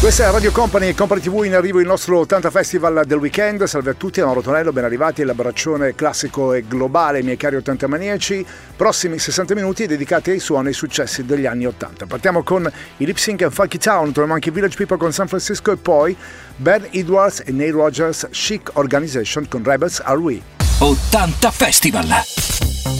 Questa è Radio Company e Company TV in arrivo il nostro 80 Festival del weekend. Salve a tutti, da Rotonello, ben arrivati. L'abbraccione classico e globale, miei cari 80 maniaci. Prossimi 60 minuti dedicati ai suoni e ai successi degli anni 80. Partiamo con i Lip Sync and Funky Town, troviamo anche Village People con San Francisco e poi Ben Edwards e Neil Rogers Chic Organization con Rebels Are We. 80 Festival!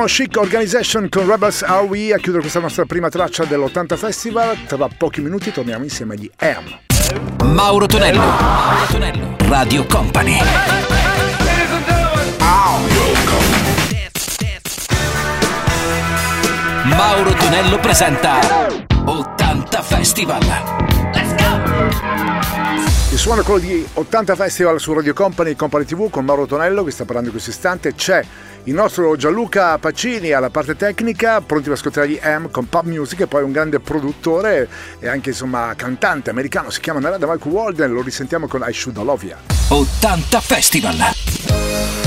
sono Chic Organization con Rebels Are We a chiudere questa nostra prima traccia dell'80 Festival. Tra pochi minuti torniamo insieme agli AM. Mauro Tonello, Mauro Tonello, Radio Company. Mauro Tonello presenta 80 Festival. Let's go! Il suono è quello di 80 Festival su Radio Company Company TV con Mauro Tonello che sta parlando in questo istante. C'è il nostro Gianluca Pacini alla parte tecnica, pronti per ascoltare gli M con Pop Music e poi un grande produttore e anche insomma cantante americano, si chiama Narada Michael Walden, lo risentiamo con I Should Love You. 80 Festival!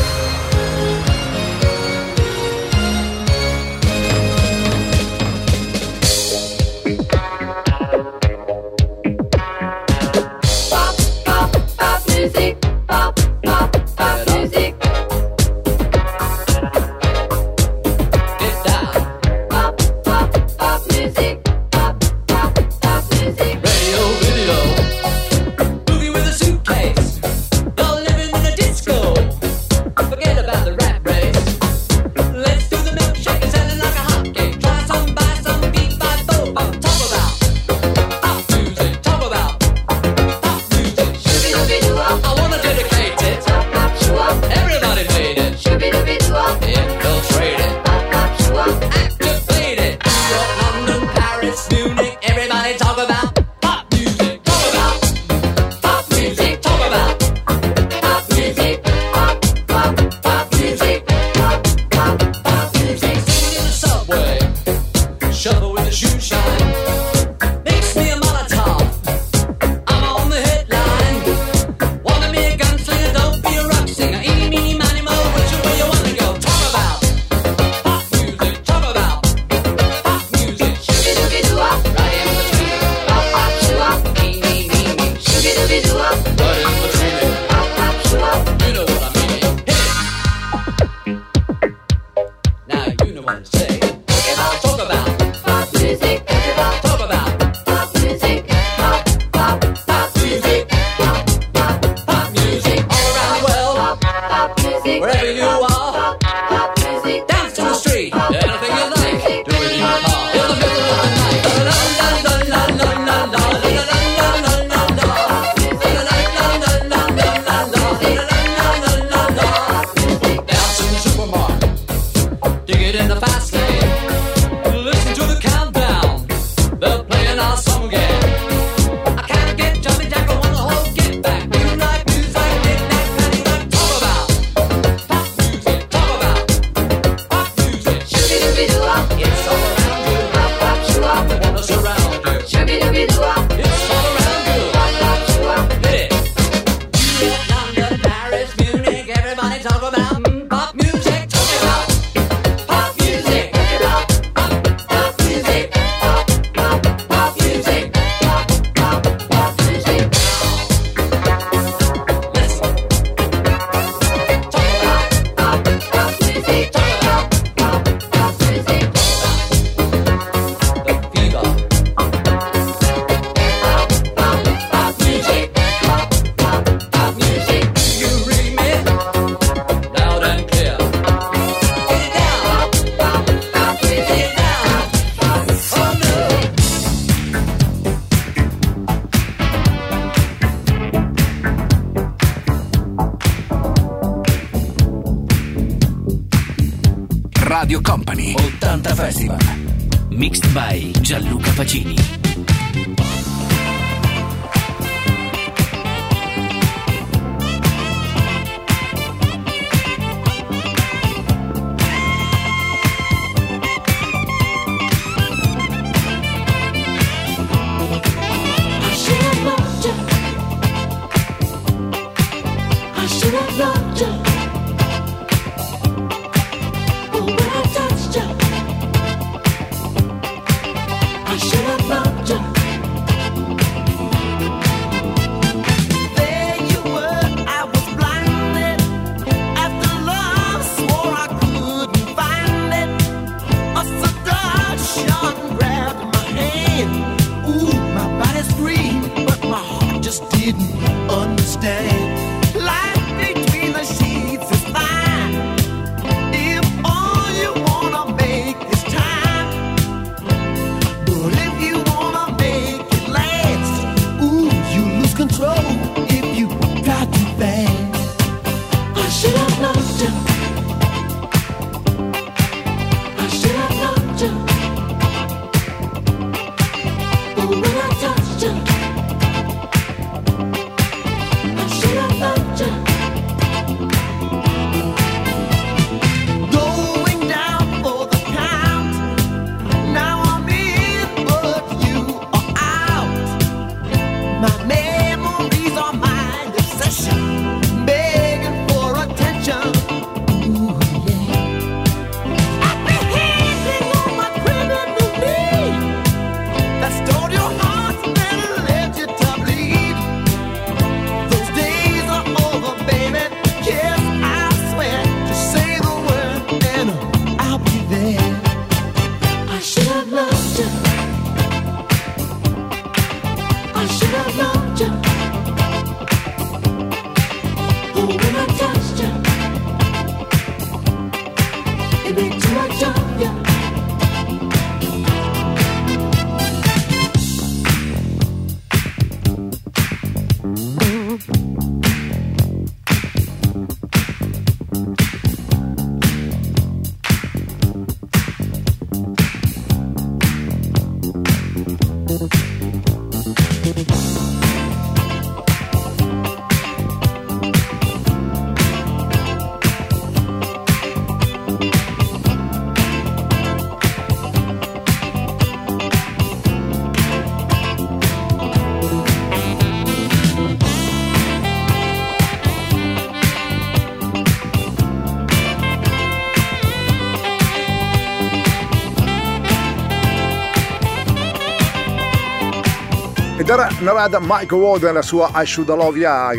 Peter Narada, Michael Ward la sua I Should Love Ya,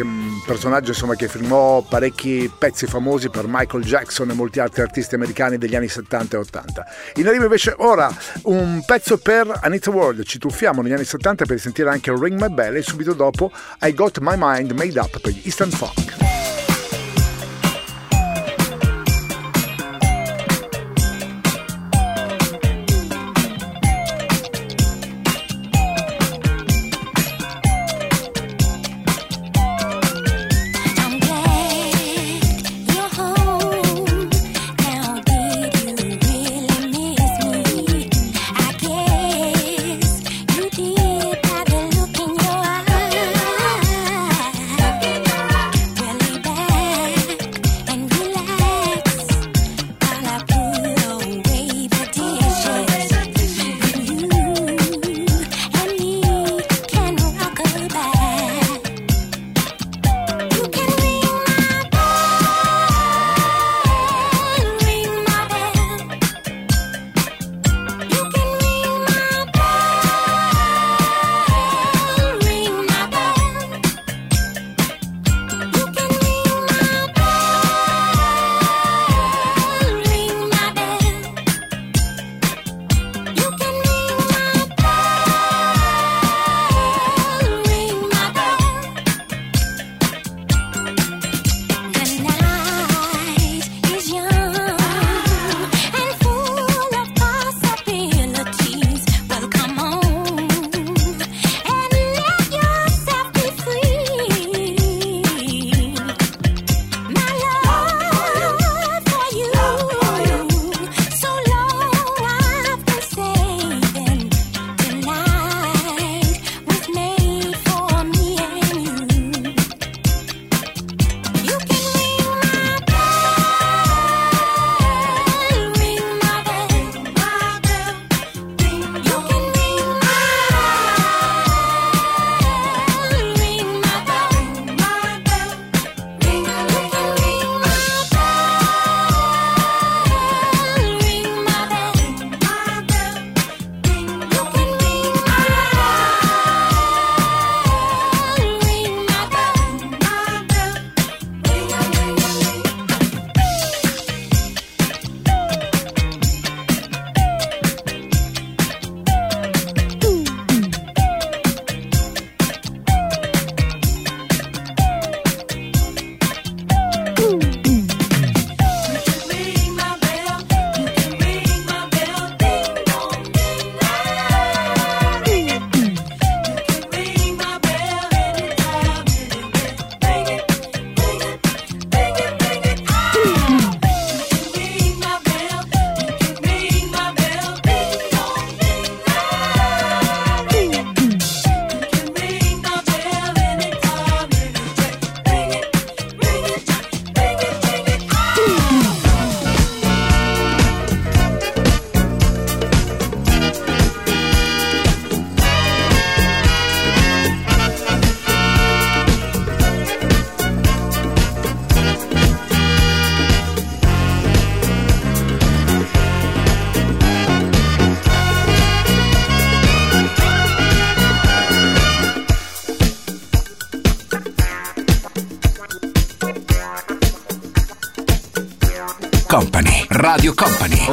personaggio insomma, che firmò parecchi pezzi famosi per Michael Jackson e molti altri artisti americani degli anni 70 e 80. In arrivo invece ora un pezzo per Anita Ward, ci tuffiamo negli anni 70 per sentire anche Ring My Bell e subito dopo I Got My Mind Made Up per gli Instant Funk.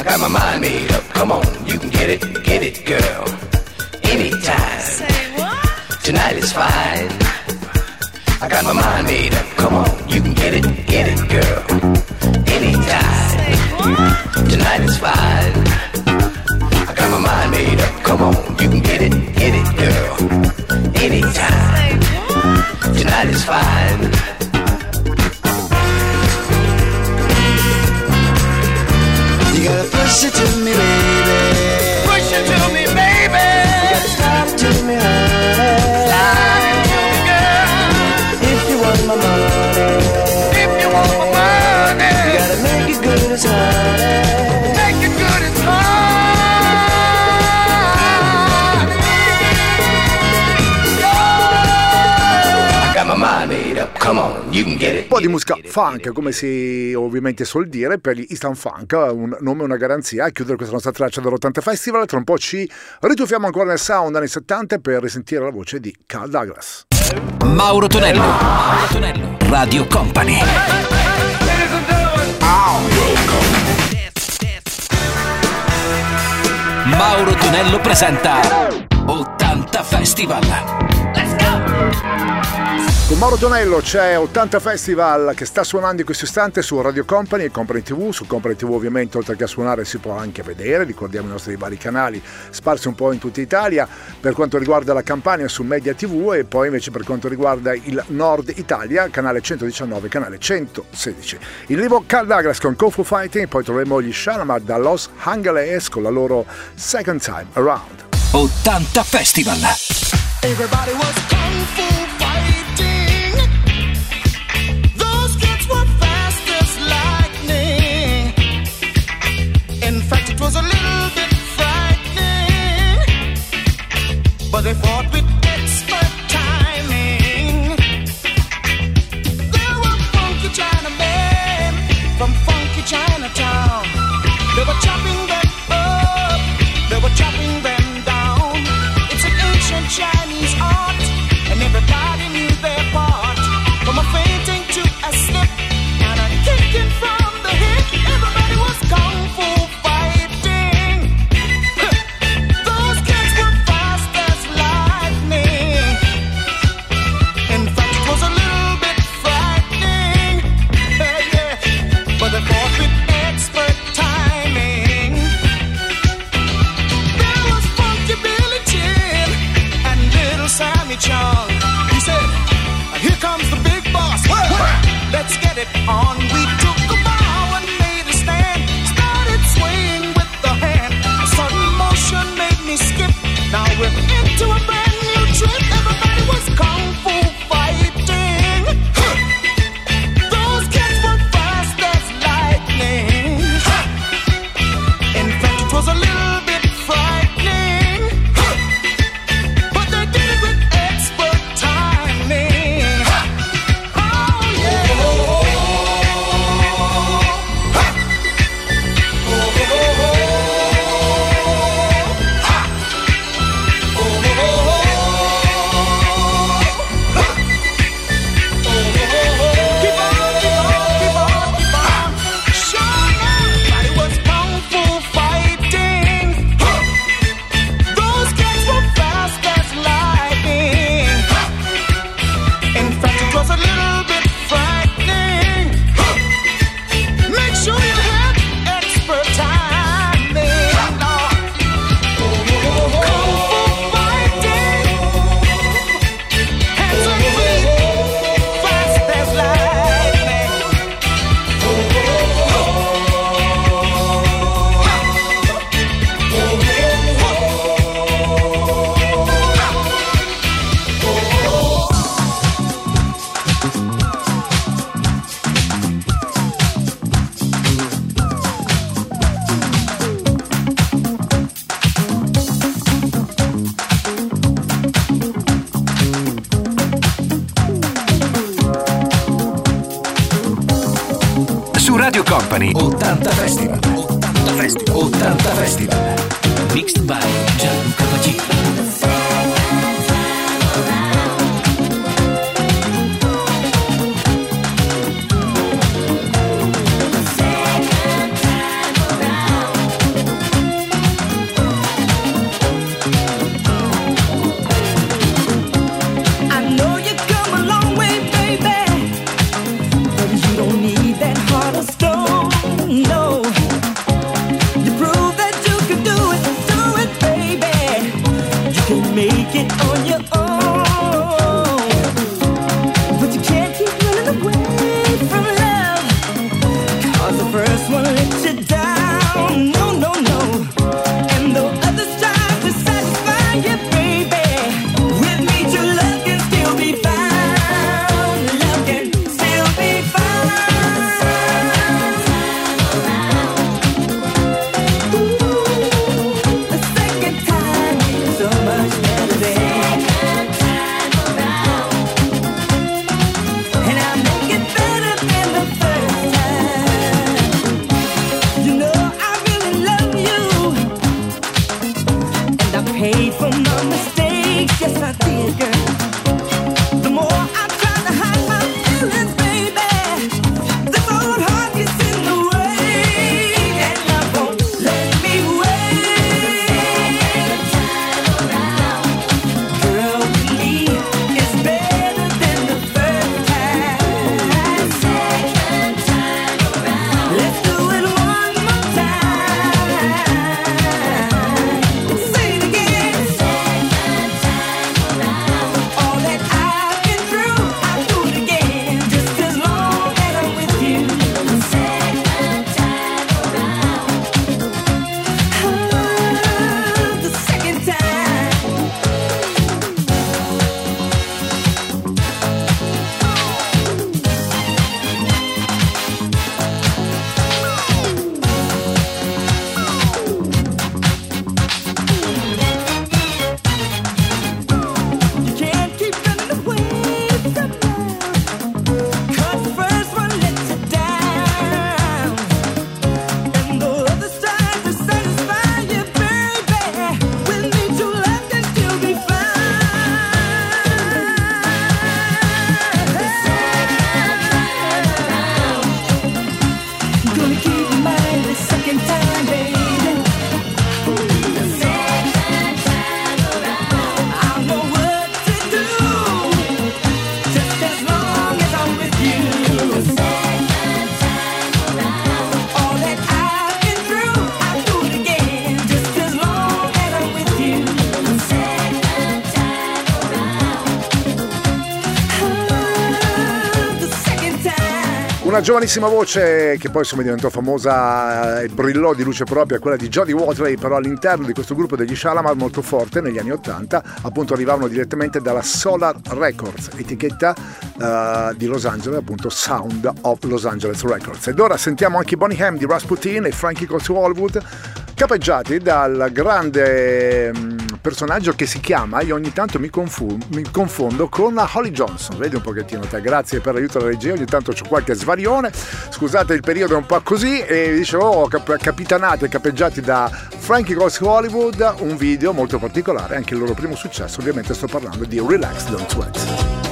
I got my mind made up. Come on, you can get it, get it, girl. Anytime. Say what? Tonight is fine. I got my mind made up. Come on, you can get it, get it, girl. Anytime. Say what? Tonight is fine. I got my mind made up. Come on, you can get it, get it, girl. Anytime. Say what? Tonight is fine. Push it to me, baby. Push it to me, baby. It to me, honey. Un po' di musica funk, come si ovviamente suol dire, per gli Eastern Funk, un nome e una garanzia. A chiudere questa nostra traccia dell'80 Festival, tra un po' ci rituffiamo ancora nel sound anni 70 per risentire la voce di Carl Douglas. Mauro Tonello, Mauro Tonello, Radio Company. Mauro Tonello presenta 80 Festival. Con Mauro Tonello c'è 80 Festival che sta suonando in questo istante su Radio Company e Company TV. Su Company TV ovviamente oltre che a suonare si può anche vedere, ricordiamo i nostri vari canali sparsi un po' in tutta Italia per quanto riguarda la campagna su Media TV e poi invece per quanto riguarda il Nord Italia, canale 119, canale 116. In arrivo Carl Douglas con Kung Fu Fighting, poi troveremo gli Shalamar da Los Angeles con la loro Second Time Around. 80 Festival. Everybody was kung fu una giovanissima voce che poi insomma diventò famosa eh, e brillò di luce propria, quella di Jodie Watley, però all'interno di questo gruppo degli Shalamar molto forte negli anni 80, appunto arrivavano direttamente dalla Solar Records, etichetta uh, di Los Angeles, appunto Sound of Los Angeles Records. Ed ora sentiamo anche Bonnie Ham di Rasputin e Frankie Goes to Hollywood capeggiati dal grande mm, personaggio che si chiama, io ogni tanto mi, confu- mi confondo con Holly Johnson, vedi un pochettino te, grazie per l'aiuto della regia, ogni tanto c'è qualche svarione, scusate il periodo è un po' così e dicevo oh, cap- e capeggiati da Frankie Goes Hollywood, un video molto particolare, anche il loro primo successo, ovviamente sto parlando di Relax Don't Sweat.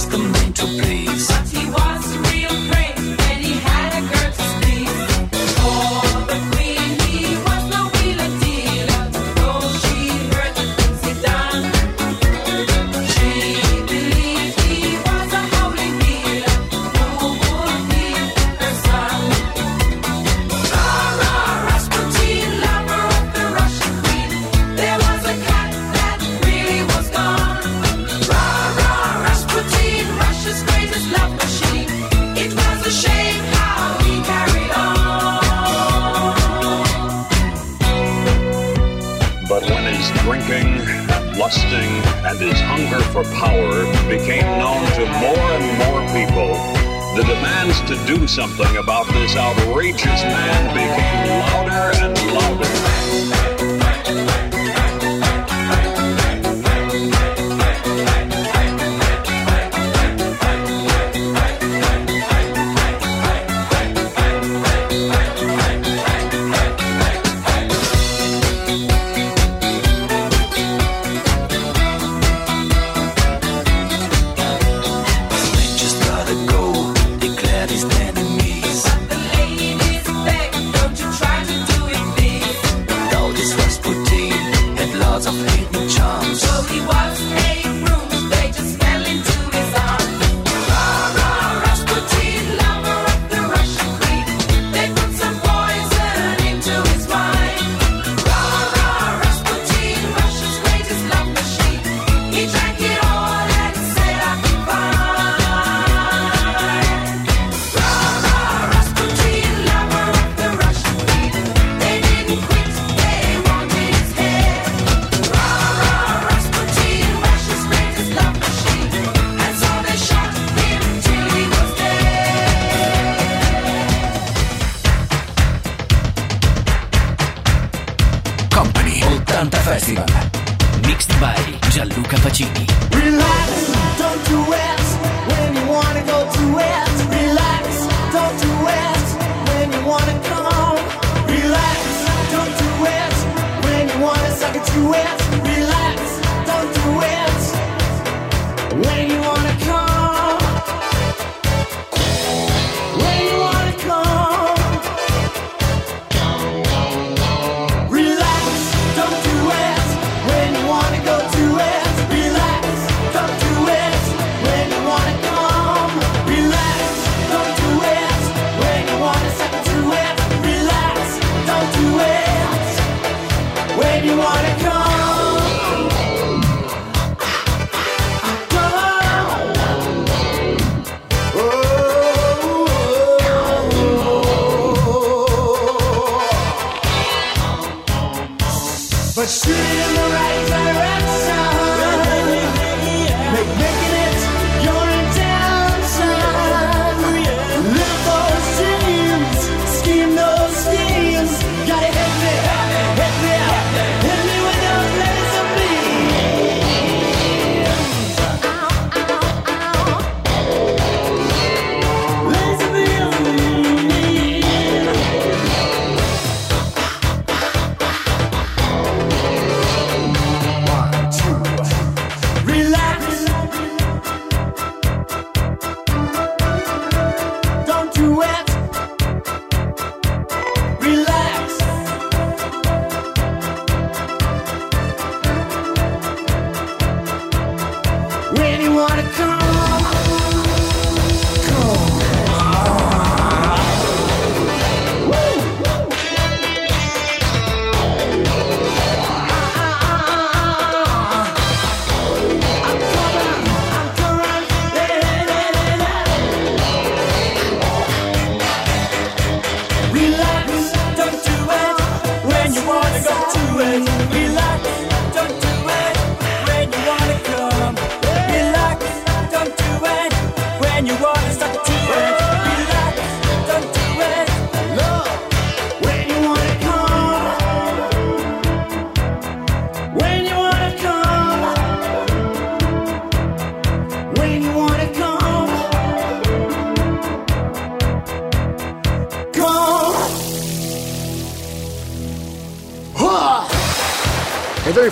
ask them to please.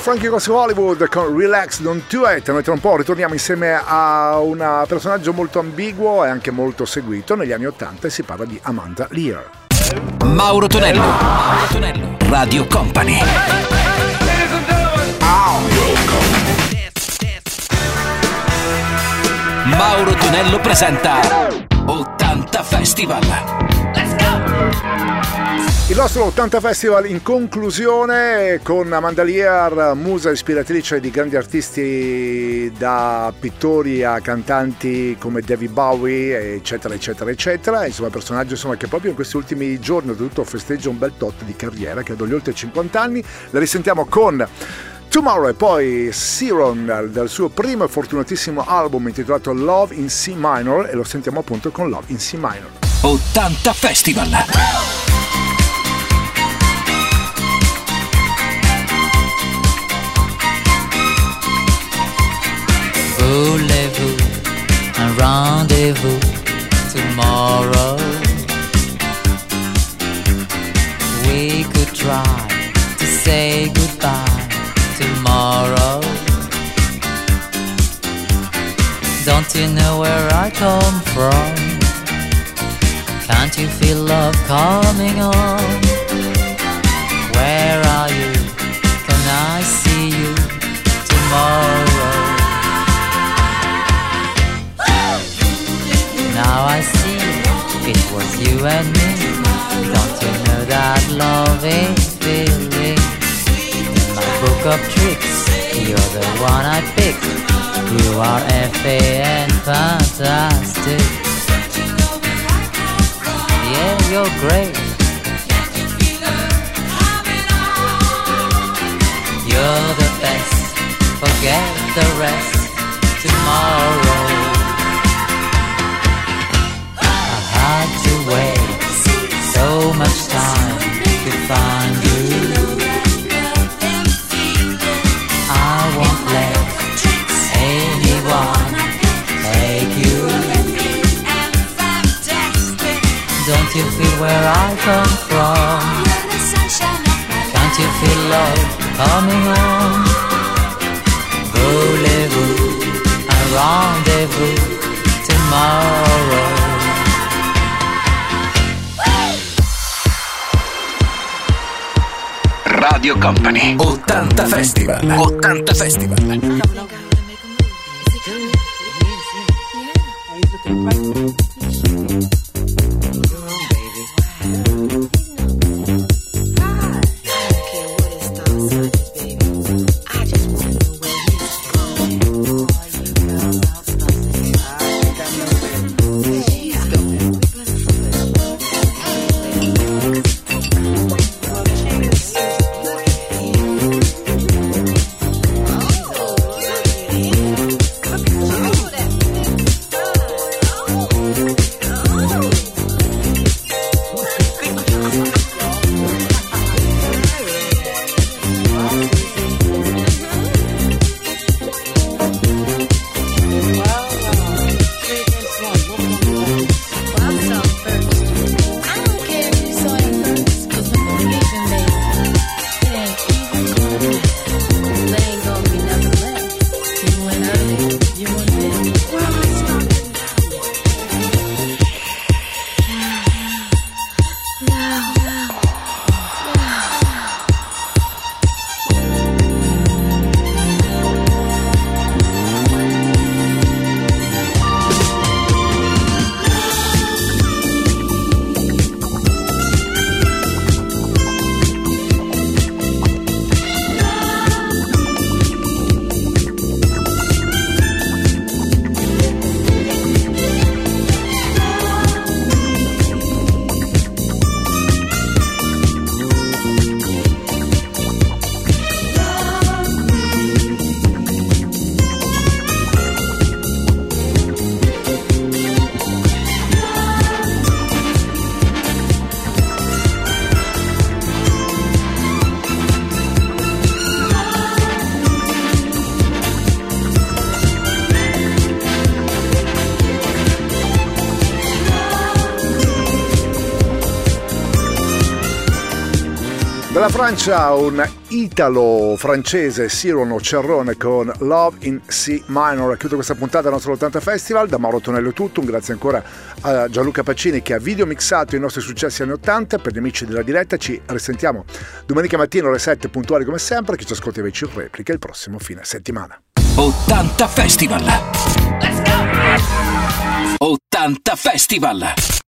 Frankie Rossi Hollywood con Relax Don't Do It. Noi tra un po' ritorniamo insieme a un personaggio molto ambiguo e anche molto seguito negli anni Ottanta e si parla di Amanda Lear. Mauro Tonello. Mauro Tonello. Radio Company. Mauro Tonello presenta 80 Festival. Il nostro 80 Festival in conclusione con Amanda Lear, musa ispiratrice di grandi artisti da pittori a cantanti come David Bowie, eccetera, eccetera, eccetera. Insomma, personaggio insomma, che proprio in questi ultimi giorni oltretutto festeggia un bel tot di carriera, credo gli oltre 50 anni. La risentiamo con Tomorrow e poi Siron dal suo primo e fortunatissimo album intitolato Love in C minor e lo sentiamo appunto con Love in C minor. 80 Festival. Voulez-vous un rendez-vous tomorrow? We could try to say goodbye tomorrow. Don't you know where I come from? Can't you feel love coming on? Where are you? And me. Don't you know that love is feeling? In my book of tricks, you're the one I picked. You are FA and fantastic. Yeah, you're great. You're the best. Forget the rest tomorrow. I had to wait so much time to find you. I won't let anyone take you. Don't you feel where I come from? Can't you feel love coming on? Voulez-vous un rendez-vous tomorrow? Radio Company. 80 Festival. 80 Festival. Dalla Francia un italo-francese Sirono Cerrone con Love in C minor. Chiudo questa puntata del nostro 80 Festival. Da Mauro Tonello tutto. Un grazie ancora a Gianluca Pacini che ha videomixato i nostri successi anni 80. Per gli amici della diretta ci risentiamo domenica mattina alle 7 puntuali come sempre. Chi ci ascolta invece in replica il prossimo fine settimana. 80 Festival. 80 Festival.